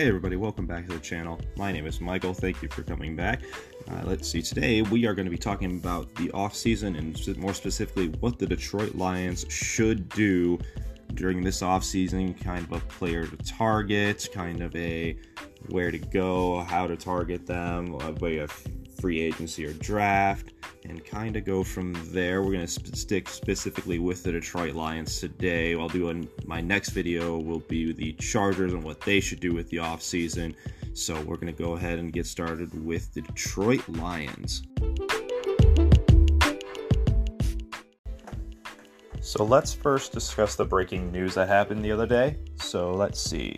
Hey everybody, welcome back to the channel. My name is Michael. Thank you for coming back. Uh, let's see, today we are going to be talking about the offseason and more specifically what the Detroit Lions should do during this offseason, kind of a player to target, kind of a where to go, how to target them, a way of free agency or draft, and kind of go from there. We're going to sp- stick specifically with the Detroit Lions today. I'll do my next video will be the Chargers and what they should do with the offseason. So we're going to go ahead and get started with the Detroit Lions. So let's first discuss the breaking news that happened the other day. So let's see.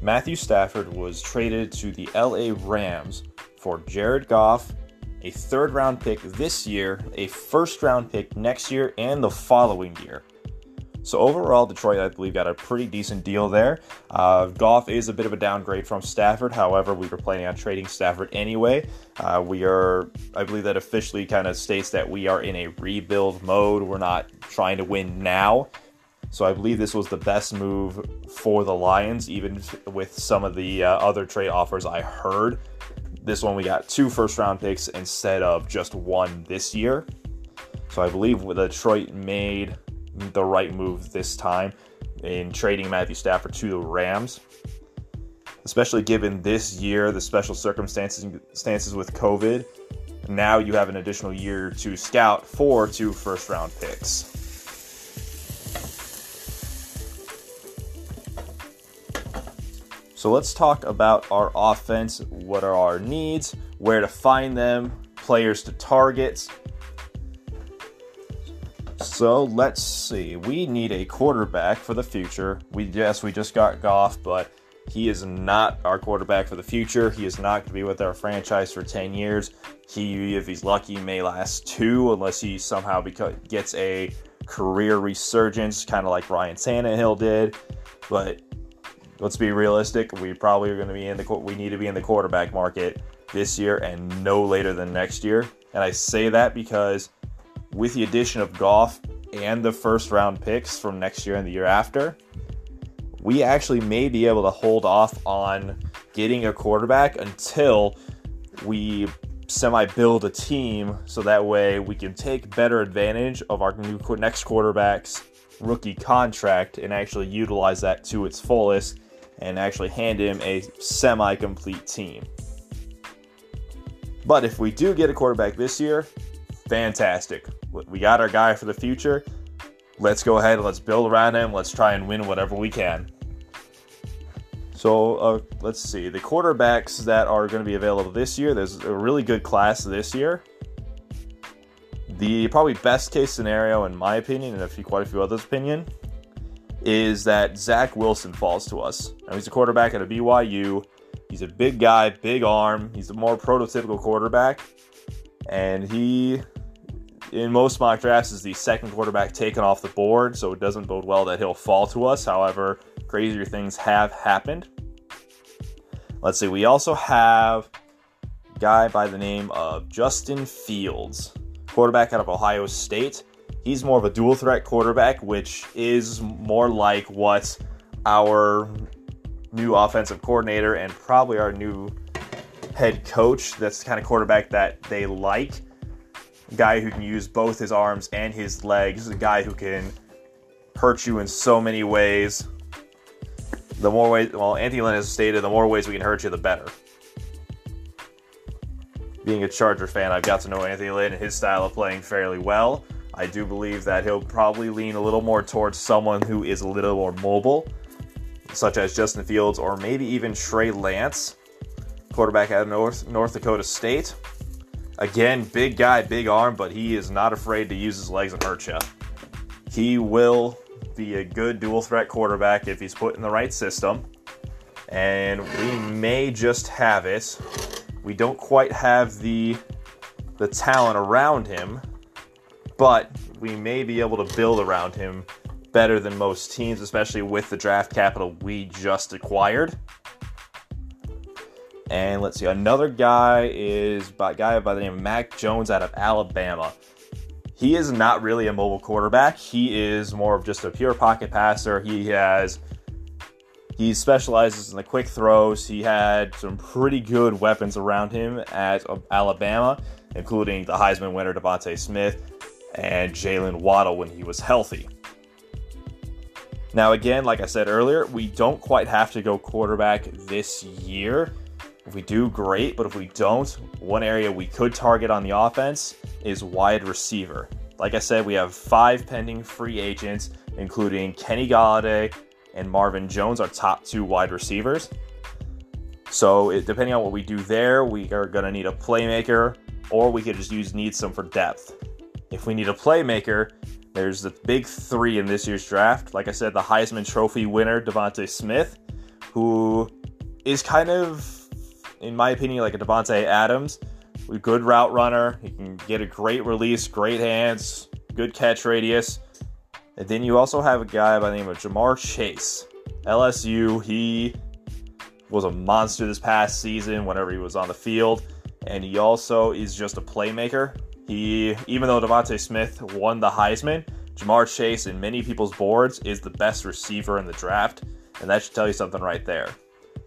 Matthew Stafford was traded to the LA Rams for Jared Goff, a third round pick this year, a first round pick next year, and the following year. So overall, Detroit, I believe, got a pretty decent deal there. Uh, Goff is a bit of a downgrade from Stafford. However, we were planning on trading Stafford anyway. Uh, we are, I believe, that officially kind of states that we are in a rebuild mode. We're not trying to win now. So I believe this was the best move for the Lions, even with some of the uh, other trade offers I heard. This one we got two first round picks instead of just one this year. So I believe Detroit made the right move this time in trading Matthew Stafford to the Rams. Especially given this year, the special circumstances with COVID. Now you have an additional year to scout for two first round picks. So let's talk about our offense. What are our needs? Where to find them? Players to target. So let's see. We need a quarterback for the future. We yes, we just got Goff, but he is not our quarterback for the future. He is not going to be with our franchise for 10 years. He, if he's lucky, may last two unless he somehow beca- gets a career resurgence, kind of like Ryan Tannehill did. But let's be realistic. We probably are going to be in the we need to be in the quarterback market this year and no later than next year. And I say that because with the addition of Goff and the first round picks from next year and the year after, we actually may be able to hold off on getting a quarterback until we semi build a team so that way we can take better advantage of our new next quarterback's rookie contract and actually utilize that to its fullest and actually hand him a semi complete team. But if we do get a quarterback this year, fantastic. We got our guy for the future. Let's go ahead and let's build around him. Let's try and win whatever we can. So uh, let's see. The quarterbacks that are going to be available this year, there's a really good class this year. The probably best case scenario, in my opinion, and a few, quite a few others' opinion, is that Zach Wilson falls to us. Now, he's a quarterback at a BYU. He's a big guy, big arm. He's a more prototypical quarterback. And he, in most mock drafts, is the second quarterback taken off the board, so it doesn't bode well that he'll fall to us. However, crazier things have happened. Let's see, we also have a guy by the name of Justin Fields, quarterback out of Ohio State. He's more of a dual threat quarterback, which is more like what our new offensive coordinator and probably our new head coach, that's the kind of quarterback that they like. A guy who can use both his arms and his legs, a guy who can hurt you in so many ways. The more ways, well, Anthony Lynn has stated, the more ways we can hurt you, the better. Being a Charger fan, I've got to know Anthony Lynn and his style of playing fairly well. I do believe that he'll probably lean a little more towards someone who is a little more mobile, such as Justin Fields or maybe even Trey Lance, quarterback out of North, North Dakota State. Again, big guy, big arm, but he is not afraid to use his legs and hurt you. He will be a good dual threat quarterback if he's put in the right system. And we may just have it. We don't quite have the the talent around him but we may be able to build around him better than most teams, especially with the draft capital we just acquired. And let's see, another guy is by guy by the name of Mac Jones out of Alabama. He is not really a mobile quarterback. He is more of just a pure pocket passer. He has He specializes in the quick throws. He had some pretty good weapons around him at Alabama, including the Heisman winner DeVonta Smith and Jaylen Waddle when he was healthy. Now, again, like I said earlier, we don't quite have to go quarterback this year. If we do, great, but if we don't, one area we could target on the offense is wide receiver. Like I said, we have five pending free agents, including Kenny Golladay and Marvin Jones, our top two wide receivers. So, it, depending on what we do there, we are going to need a playmaker, or we could just use need some for depth. If we need a playmaker, there's the big three in this year's draft. Like I said, the Heisman Trophy winner, DeVonta Smith, who is kind of in my opinion, like a Davante Adams. A good route runner. He can get a great release, great hands, good catch radius. And then you also have a guy by the name of Ja'Marr Chase. LSU, he was a monster this past season whenever he was on the field. And he also is just a playmaker. He, even though DeVonta Smith won the Heisman, Ja'Marr Chase in many people's boards is the best receiver in the draft. And that should tell you something right there.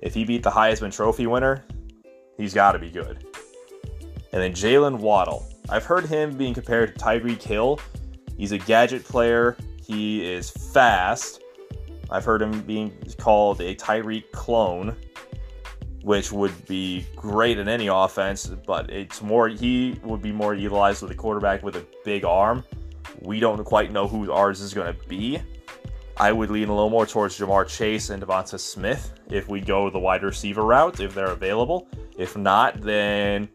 If he beat the Heisman Trophy winner, He's got to be good. And then Jaylen Waddle. I've heard him being compared to Tyreek Hill. He's a gadget player. He is fast. I've heard him being called a Tyreek clone, which would be great in any offense, but it's more he would be more utilized with a quarterback with a big arm. We don't quite know who ours is going to be. I would lean a little more towards Ja'Marr Chase and Devonta Smith if we go the wide receiver route, if they're available. If not, then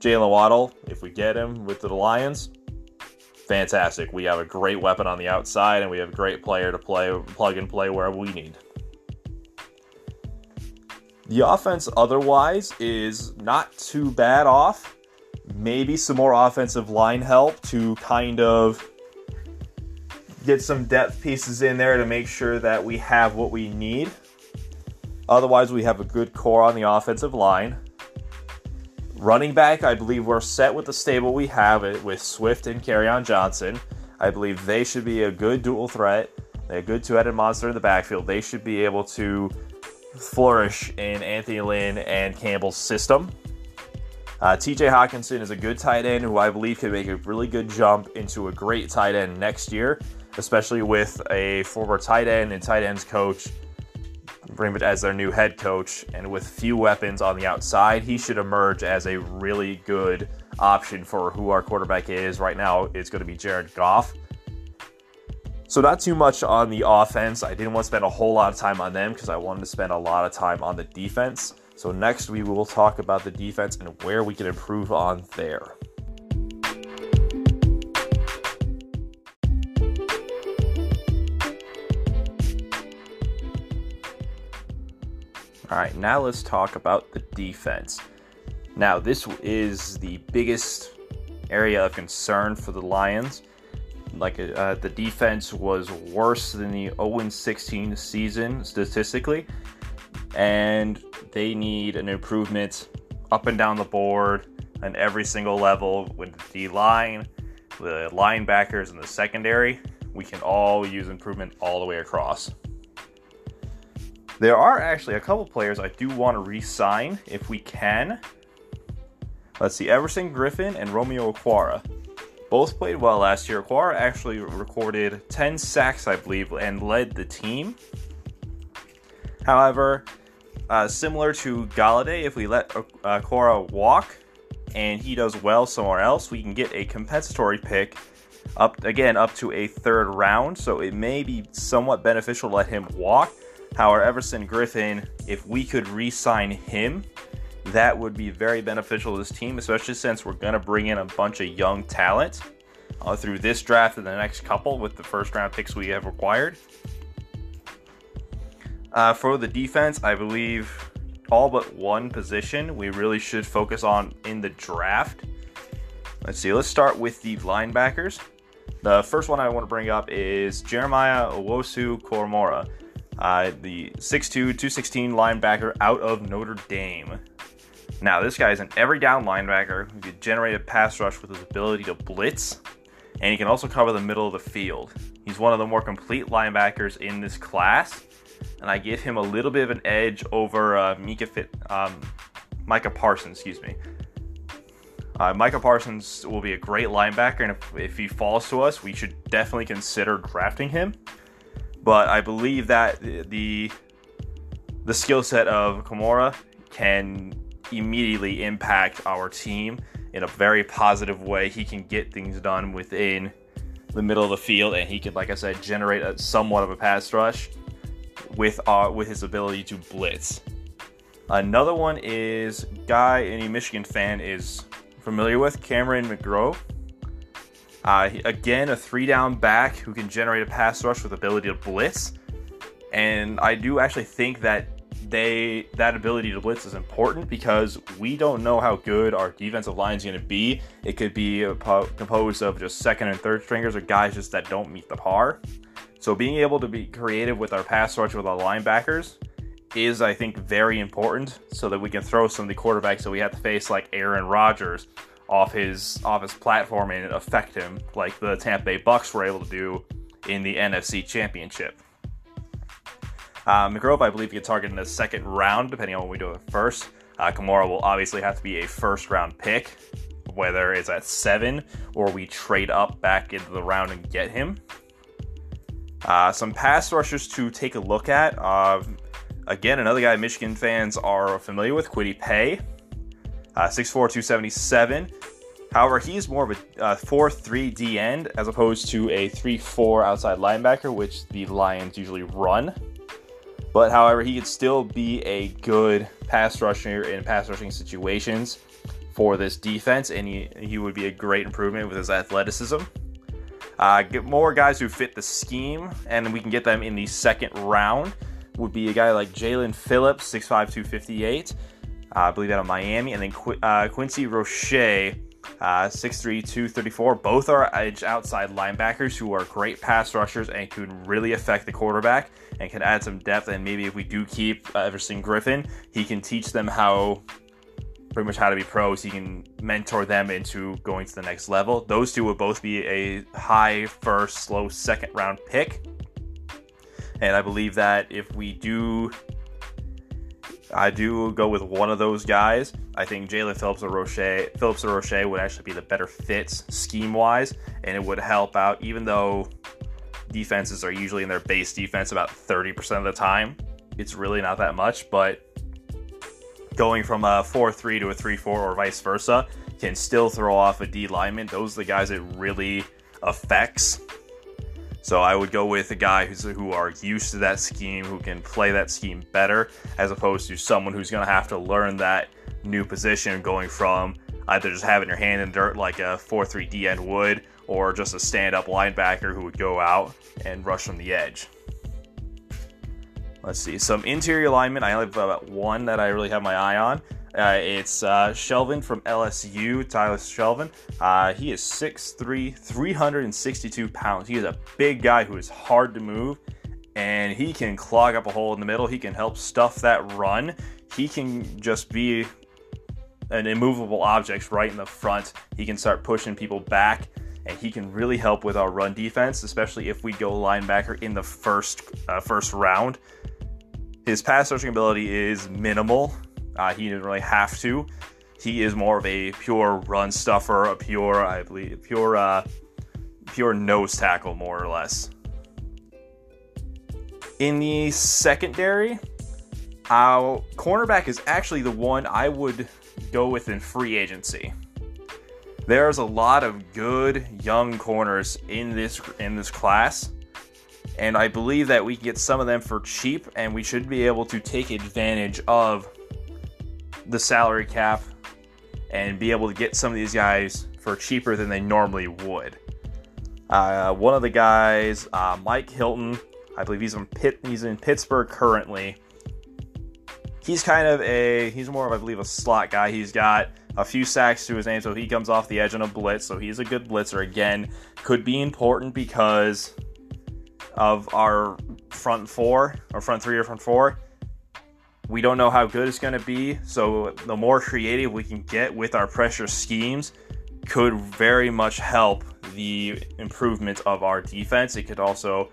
Jaylen Waddle, if we get him with the Lions, fantastic. We have a great weapon on the outside, and we have a great player to play, plug and play wherever we need. The offense otherwise is not too bad off. Maybe some more offensive line help to kind of get some depth pieces in there to make sure that we have what we need. Otherwise, we have a good core on the offensive line. Running back, I believe we're set with the stable we have it with Swift and on Johnson. I believe they should be a good dual threat, a good two-headed monster in the backfield. They should be able to flourish in Anthony Lynn and Campbell's system. Uh, TJ Hockenson is a good tight end who I believe can make a really good jump into a great tight end next year especially with a former tight end and tight ends coach pretty much as their new head coach and with few weapons on the outside he should emerge as a really good option for who our quarterback is right now it's going to be jared goff so not too much on the offense i didn't want to spend a whole lot of time on them because i wanted to spend a lot of time on the defense so next we will talk about the defense and where we can improve on there All right, now let's talk about the defense. Now, this is the biggest area of concern for the Lions. Like uh, the defense was worse than the 0 16 season statistically, and they need an improvement up and down the board on every single level with the line, the linebackers, and the secondary. We can all use improvement all the way across. There are actually a couple players I do want to re sign if we can. Let's see, Everson Griffen and Romeo Okwara. Both played well last year. Okwara actually recorded 10 sacks, I believe, and led the team. However, uh, similar to Golladay, if we let Okwara walk and he does well somewhere else, we can get a compensatory pick up again up to a third round. So it may be somewhat beneficial to let him walk However, Everson Griffen, if we could re sign him, that would be very beneficial to this team, especially since we're going to bring in a bunch of young talent uh, through this draft and the next couple with the first round picks we have acquired. Uh, for the defense, I believe all but one position we really should focus on in the draft. Let's see, let's start with the linebackers. The first one I want to bring up is Jeremiah Owusu Koramoah. Uh, the 6'2, 216 linebacker out of Notre Dame. Now, this guy is an every down linebacker who can generate a pass rush with his ability to blitz, and he can also cover the middle of the field. He's one of the more complete linebackers in this class. and I give him a little bit of an edge over uh, Mika Fit, um, Micah Parsons. Excuse me. Uh, Micah Parsons will be a great linebacker, and if, if he falls to us, we should definitely consider drafting him. But I believe that the the skill set of Koramoah can immediately impact our team in a very positive way. He can get things done within the middle of the field, and he can, like I said, generate a, somewhat of a pass rush with uh, with his ability to blitz. Another one is guy any Michigan fan is familiar with Cameron McGrone. Uh, again, a three down back who can generate a pass rush with ability to blitz. And I do actually think that they that ability to blitz is important because we don't know how good our defensive line is going to be. It could be composed of just second and third stringers or guys just that don't meet the par. So being able to be creative with our pass rush with our linebackers is, I think, very important so that we can throw some of the quarterbacks that we have to face, like Aaron Rodgers, off his off his platform and affect him, like the Tampa Bay Bucks were able to do in the NFC Championship. Uh, McGrone, I believe, get targeted in the second round, depending on what we do at first. Uh, will obviously have to be a first round pick, whether it's at seven or we trade up back into the round and get him. Uh, some pass rushers to take a look at. Uh, Again, another guy Michigan fans are familiar with, Kwity Paye, uh, 6'4, 277. However, he's more of a uh, 4 3 D end as opposed to a 3 4 outside linebacker, which the Lions usually run. But however, he could still be a good pass rusher in pass rushing situations for this defense, and he, he would be a great improvement with his athleticism. Uh, get more guys who fit the scheme, and we can get them in the second round would be a guy like Jaelan Phillips, 6'5", 258. Uh, I believe out of Miami. And then Qu- uh, Quincy Roche, uh, 6'3", 234. Both are edge outside linebackers who are great pass rushers and can really affect the quarterback and can add some depth. And maybe if we do keep uh, Everson Griffen, he can teach them how pretty much how to be pros. He can mentor them into going to the next level. Those two would both be a high first, slow second round pick. And I believe that if we do, I do go with one of those guys. I think Jaelan Phillips or Roche, Phillips or Roche would actually be the better fits scheme wise, and it would help out. Even though defenses are usually in their base defense about 30% of the time, it's really not that much. But going from a 4-3 to a 3-4 or vice versa can still throw off a D lineman. Those are the guys it really affects so I would go with a guy who's who are used to that scheme, who can play that scheme better, as opposed to someone who's going to have to learn that new position, going from either just having your hand in dirt like a 4-3 D end would, or just a stand-up linebacker who would go out and rush from the edge. Let's see some interior alignment. I only have about one that I really have my eye on. Uh, it's uh, Shelvin from LSU, Tyler Shelvin. Uh, he is 6'3, 362 pounds. He is a big guy who is hard to move, and he can clog up a hole in the middle. He can help stuff that run. He can just be an immovable object right in the front. He can start pushing people back, and he can really help with our run defense, especially if we go linebacker in the first uh, first round. His pass rushing ability is minimal uh, he didn't really have to. He is more of a pure run stuffer, a pure, I believe, pure, uh, pure nose tackle, more or less. In the secondary, our cornerback is actually the one I would go with in free agency. There's a lot of good young corners in this in this class, and I believe that we can get some of them for cheap, and we should be able to take advantage of the salary cap and be able to get some of these guys for cheaper than they normally would. Uh, one of the guys, uh, Mike Hilton, I believe he's in Pitt, he's in Pittsburgh currently. He's kind of a he's more of I believe a slot guy. He's got a few sacks to his name, so he comes off the edge on a blitz. So he's a good blitzer. Again, could be important because of our front four, or front three or front four. We don't know how good it's going to be, so the more creative we can get with our pressure schemes could very much help the improvement of our defense. It could also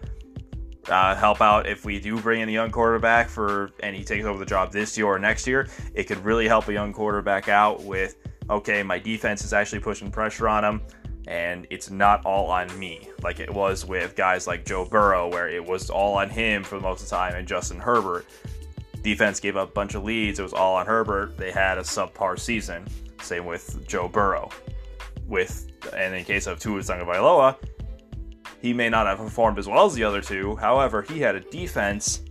uh, help out if we do bring in a young quarterback for and he takes over the job this year or next year. It could really help a young quarterback out with okay, my defense is actually pushing pressure on him, and it's not all on me like it was with guys like Joe Burrow, where it was all on him for most of the time, and Justin Herbert. Defense gave up a bunch of leads. It was all on Herbert. They had a subpar season. Same with Joe Burrow. With and in case of Tua Tagovailoa, he may not have performed as well as the other two. However, he had a defense,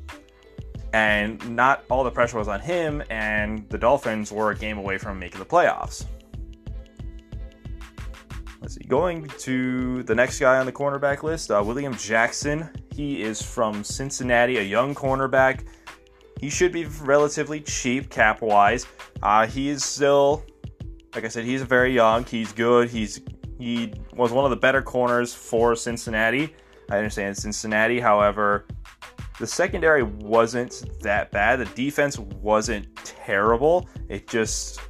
and not all the pressure was on him. And the Dolphins were a game away from making the playoffs. Let's see. Going to the next guy on the cornerback list, uh, William Jackson. He is from Cincinnati, a young cornerback. He should be relatively cheap cap wise. Uh, he is still, like I said, he's very young. He's good. He's he was one of the better corners for Cincinnati. I understand Cincinnati, however, the secondary wasn't that bad. The defense wasn't terrible. It just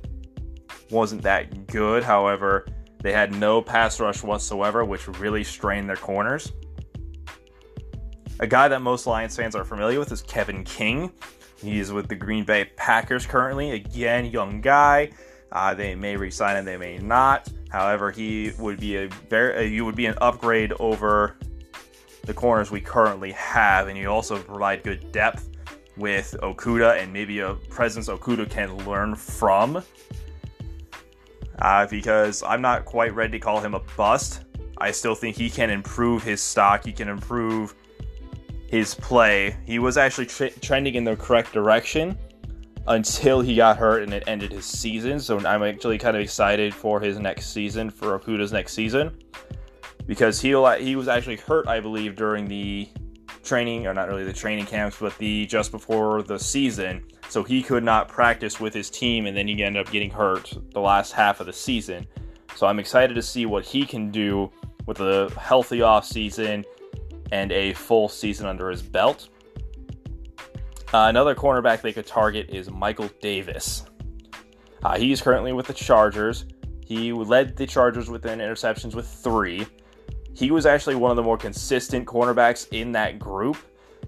wasn't that good. However, they had no pass rush whatsoever, which really strained their corners. A guy that most Lions fans are familiar with is Kevin King. He's with the Green Bay Packers currently. Again, young guy. Uh, they may resign him, they may not. However, he would be a very uh, you would be an upgrade over the corners we currently have, and you also provide good depth with Okudah and maybe a presence Okudah can learn from. Uh, because I'm not quite ready to call him a bust. I still think he can improve his stock. He can improve his play. He was actually trending in the correct direction until he got hurt and it ended his season. So I'm actually kind of excited for his next season, for Okudah's next season, because he he was actually hurt, I believe, during the training, or not really the training camps, but the just before the season. So he could not practice with his team, and then he ended up getting hurt the last half of the season. So I'm excited to see what he can do with a healthy off season and a full season under his belt. Uh, another cornerback they could target is Michael Davis. Uh, he's currently with the Chargers. He led the Chargers within interceptions with three. He was actually one of the more consistent cornerbacks in that group.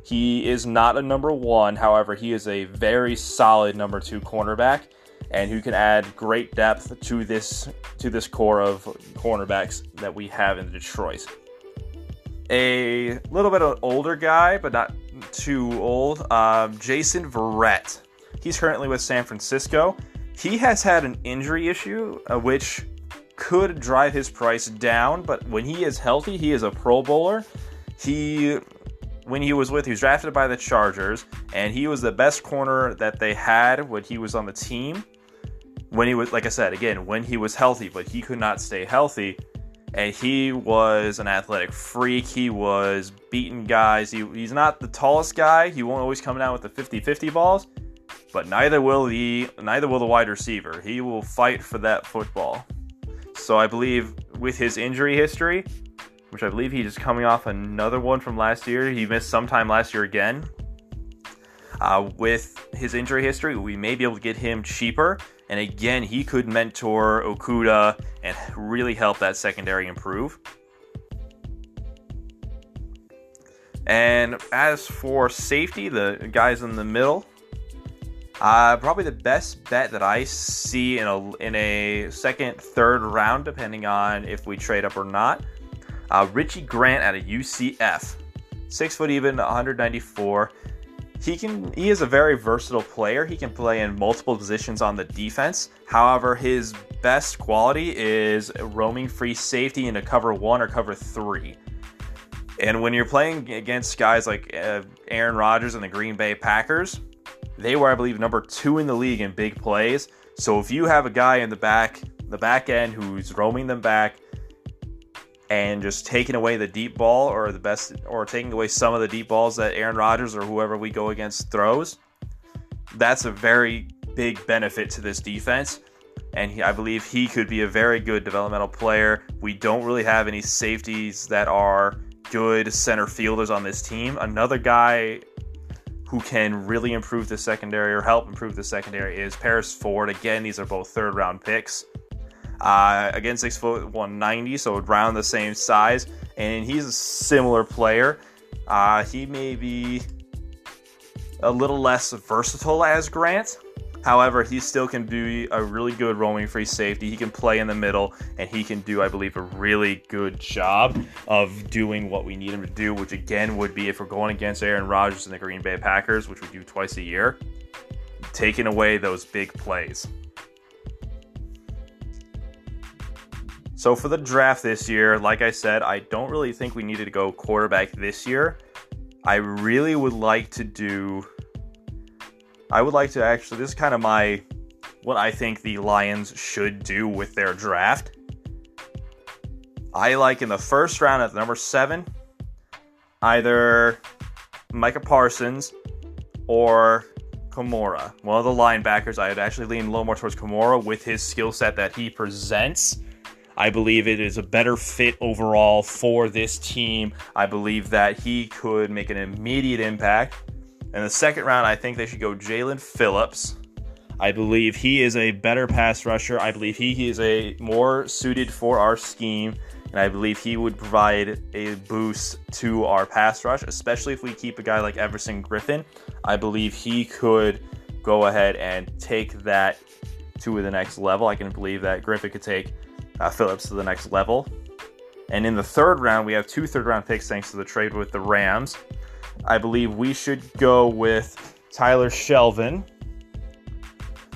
He is not a number one, however, he is a very solid number two cornerback, and who can add great depth to this to this core of cornerbacks that we have in the Detroit. A little bit of an older guy, but not too old. Um, Jason Verrett. He's currently with San Francisco. He has had an injury issue, uh, which could drive his price down. But when he is healthy, he is a Pro Bowler. He, when he was with, he was drafted by the Chargers, and he was the best corner that they had when he was on the team. When he was, like I said, again, when he was healthy, but he could not stay healthy and he was an athletic freak. He was beating guys. He, he's not the tallest guy. He won't always come down with the 50-50 balls, but neither will the neither will the wide receiver. He will fight for that football. So I believe with his injury history, which I believe he's just coming off another one from last year. He missed sometime last year again. Uh, with his injury history, we may be able to get him cheaper and again, he could mentor Okudah and really help that secondary improve. And as for safety, the guys in the middle, uh, probably the best bet that I see in a in a second, third round, depending on if we trade up or not. Uh, Richie Grant out of UCF, six foot even, 194 he can he is a very versatile player. He can play in multiple positions on the defense. However, his best quality is roaming free safety into cover 1 or cover 3. And when you're playing against guys like uh, Aaron Rodgers and the Green Bay Packers, they were I believe number 2 in the league in big plays. So if you have a guy in the back the back end who's roaming them back and just taking away the deep ball or the best or taking away some of the deep balls that Aaron Rodgers or whoever we go against throws. That's a very big benefit to this defense. And he, I believe he could be a very good developmental player. We don't really have any safeties that are good center fielders on this team. Another guy who can really improve the secondary or help improve the secondary is Paris Ford. Again, these are both third round picks. Uh, again, six foot 190, so around the same size. And he's a similar player. Uh, he may be a little less versatile as Grant. However, he still can be a really good roaming free safety. He can play in the middle, and he can do, I believe, a really good job of doing what we need him to do, which again would be if we're going against Aaron Rodgers and the Green Bay Packers, which we do twice a year, taking away those big plays. So for the draft this year, like I said, I don't really think we needed to go quarterback this year. I really would like to do. I would like to actually. This is kind of my what I think the Lions should do with their draft. I like in the first round at number seven, either Micah Parsons or Koramoah. One of the linebackers, I'd actually lean a little more towards Koramoah with his skill set that he presents I believe it is a better fit overall for this team. I believe that he could make an immediate impact. In the second round, I think they should go Jaelan Phillips. I believe he is a better pass rusher. I believe he is a more suited for our scheme, and I believe he would provide a boost to our pass rush, especially if we keep a guy like Everson Griffen. I believe he could go ahead and take that to the next level. I can believe that Griffen could take uh, Phillips to the next level. And in the third round, we have two third round picks thanks to the trade with the Rams. I believe we should go with Tyler Shelvin,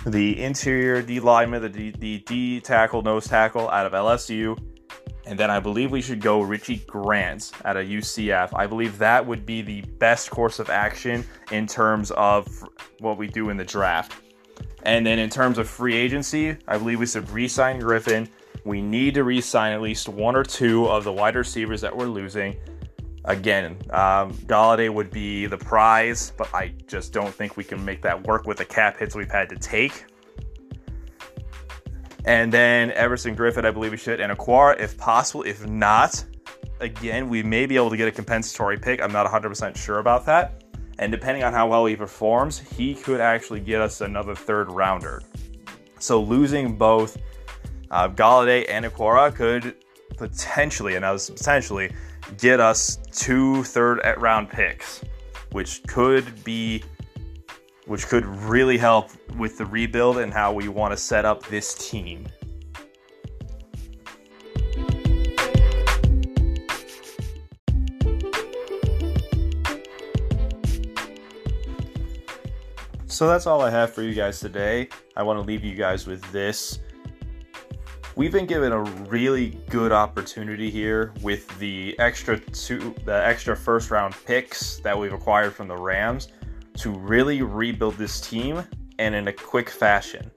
the interior D lineman, the D, the D tackle, nose tackle out of LSU. And then I believe we should go Richie Grant at a UCF. I believe that would be the best course of action in terms of what we do in the draft. And then in terms of free agency, I believe we should re sign Griffen we need to re sign at least one or two of the wide receivers that we're losing. Again, um, Golladay would be the prize, but I just don't think we can make that work with the cap hits we've had to take. And then Everson Griffen, I believe we should, and Okwara if possible. If not, again, we may be able to get a compensatory pick. I'm not 100% sure about that. And depending on how well he performs, he could actually get us another third rounder. So losing both uh, Golladay and Okwara could potentially, and I was potentially, get us two third round picks, which could be, which could really help with the rebuild and how we want to set up this team. So that's all I have for you guys today. I want to leave you guys with this we've been given a really good opportunity here with the extra two the extra first round picks that we've acquired from the Rams to really rebuild this team and in a quick fashion.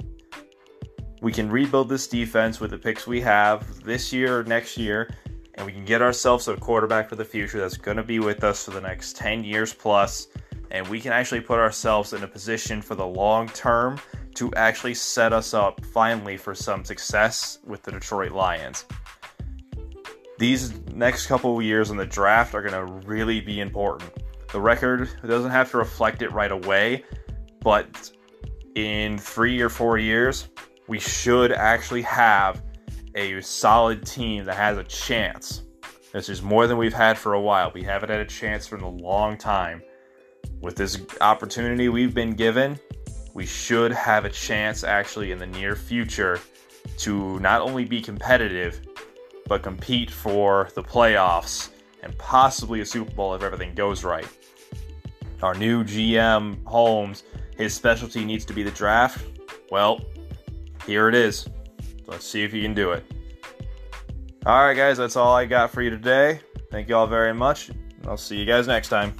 We can rebuild this defense with the picks we have this year or next year, and we can get ourselves a quarterback for the future that's going to be with us for the next 10 years plus, and we can actually put ourselves in a position for the long term to actually set us up finally for some success with the Detroit Lions. These next couple years in the draft are going to really be important. The record doesn't have to reflect it right away, but in three or four years, we should actually have a solid team that has a chance. This is more than we've had for a while. We haven't had a chance for a long time. With this opportunity we've been given, we should have a chance actually in the near future to not only be competitive, but compete for the playoffs and possibly a Super Bowl if everything goes right. Our new GM, Holmes, his specialty needs to be the draft. Well, here it is. Let's see if he can do it. All right, guys, that's all I got for you today. Thank you all very much. I'll see you guys next time.